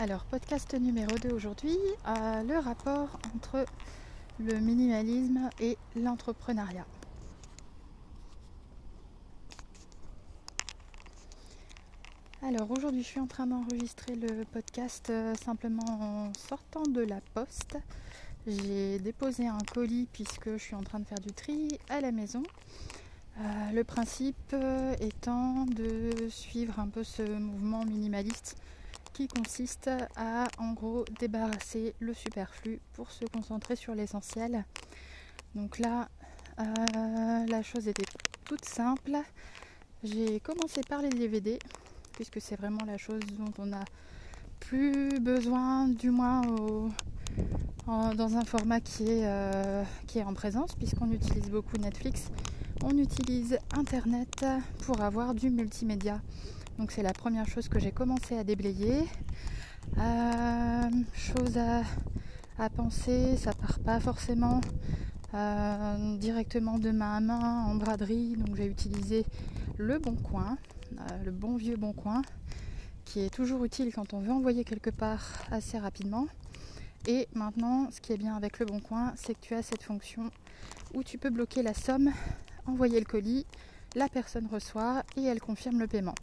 Alors, podcast numéro 2 aujourd'hui, euh, le rapport entre le minimalisme et l'entrepreneuriat. Alors aujourd'hui je suis en train d'enregistrer le podcast euh, simplement en sortant de la poste. J'ai déposé un colis puisque je suis en train de faire du tri à la maison. Euh, le principe euh, étant de suivre un peu ce mouvement minimaliste qui consiste à en gros débarrasser le superflu pour se concentrer sur l'essentiel. Donc là, la chose était toute simple. J'ai commencé par les DVD puisque c'est vraiment la chose dont on a plus besoin, du moins dans un format qui est, euh, qui est en présence, puisqu'on utilise beaucoup Netflix. On utilise Internet pour avoir du multimédia. Donc c'est la première chose que j'ai commencé à déblayer. Euh, chose à, penser, ça part pas forcément euh, directement de main à main en braderie. Donc j'ai utilisé le bon coin le bon vieux bon coin, qui est toujours utile quand on veut envoyer quelque part assez rapidement. Et maintenant, ce qui est bien avec le bon coin, c'est que tu as cette fonction où tu peux bloquer la somme, envoyer le colis, la personne reçoit et elle confirme le paiement.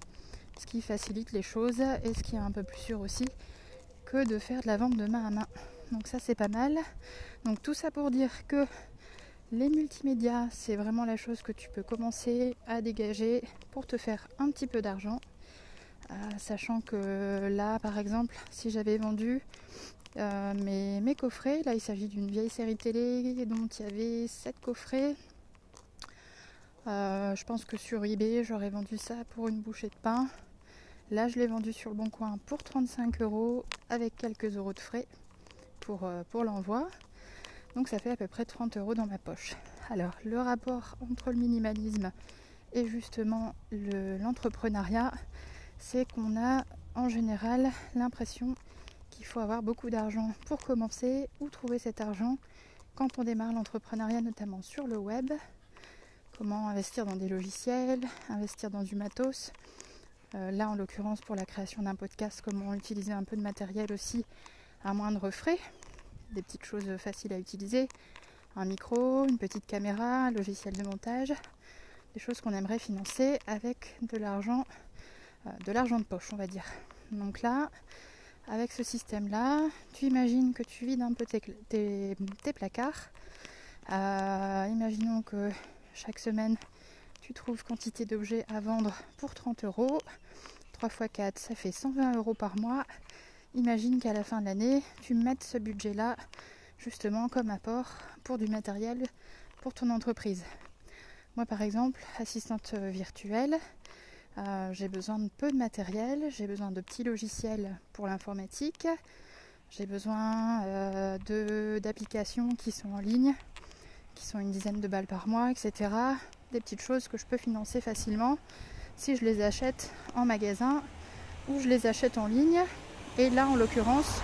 Ce qui facilite les choses et ce qui est un peu plus sûr aussi que de faire de la vente de main à main. Donc ça c'est pas mal. Donc tout ça pour dire que les multimédias, c'est vraiment la chose que tu peux commencer à dégager pour te faire un petit peu d'argent. Euh, sachant que là, par exemple, si j'avais vendu euh, mes, coffrets, là il s'agit d'une vieille série télé dont il y avait 7 coffrets. Euh, je pense que sur eBay, j'aurais vendu ça pour une bouchée de pain. Là, je l'ai vendu sur le bon coin pour 35 euros avec quelques euros de frais pour, pour l'envoi. Donc ça fait à peu près 30 euros dans ma poche. Alors le rapport entre le minimalisme et justement l'entrepreneuriat, c'est qu'on a en général l'impression qu'il faut avoir beaucoup d'argent pour commencer ou trouver cet argent quand on démarre l'entrepreneuriat, notamment sur le web. Comment investir dans des logiciels, investir dans du matos. Euh, là, en l'occurrence, pour la création d'un podcast, comment utiliser un peu de matériel aussi à moindre frais des petites choses faciles à utiliser, un micro, une petite caméra, un logiciel de montage, des choses qu'on aimerait financer avec de l'argent, de l'argent de poche, on va dire. Donc là, avec ce système-là, tu imagines que tu vides un peu tes, placards. Euh, imaginons que chaque semaine, tu trouves quantité d'objets à vendre pour 30 euros. 3 x 4, ça fait 120 euros par mois imagine qu'à la fin de l'année, tu mettes ce budget-là justement comme apport pour du matériel pour ton entreprise. Moi par exemple, assistante virtuelle, euh, j'ai besoin de peu de matériel, j'ai besoin de petits logiciels pour l'informatique, j'ai besoin euh, d'applications qui sont en ligne, qui sont une dizaine de balles par mois, etc. Des petites choses que je peux financer facilement si je les achète en magasin ou je les achète en ligne et là, en l'occurrence,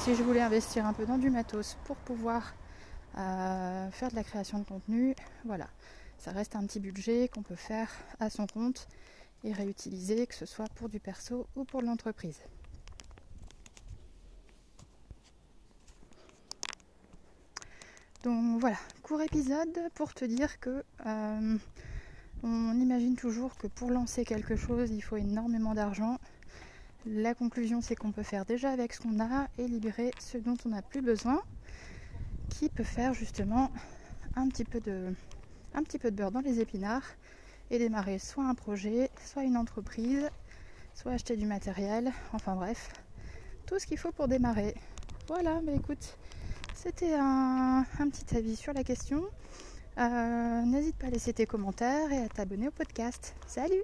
si je voulais investir un peu dans du matos pour pouvoir euh, faire de la création de contenu, voilà, ça reste un petit budget qu'on peut faire à son compte et réutiliser, que ce soit pour du perso ou pour l'entreprise. Donc voilà, court épisode pour te dire que euh, on imagine toujours que pour lancer quelque chose, il faut énormément d'argent. La conclusion, c'est qu'on peut faire déjà avec ce qu'on a et libérer ce dont on n'a plus besoin, qui peut faire justement un petit peu de, un petit peu de beurre dans les épinards et démarrer soit un projet, soit une entreprise, soit acheter du matériel, enfin bref, tout ce qu'il faut pour démarrer. Voilà, mais écoute, c'était un, petit avis sur la question. Euh, n'hésite pas à laisser tes commentaires et à t'abonner au podcast. Salut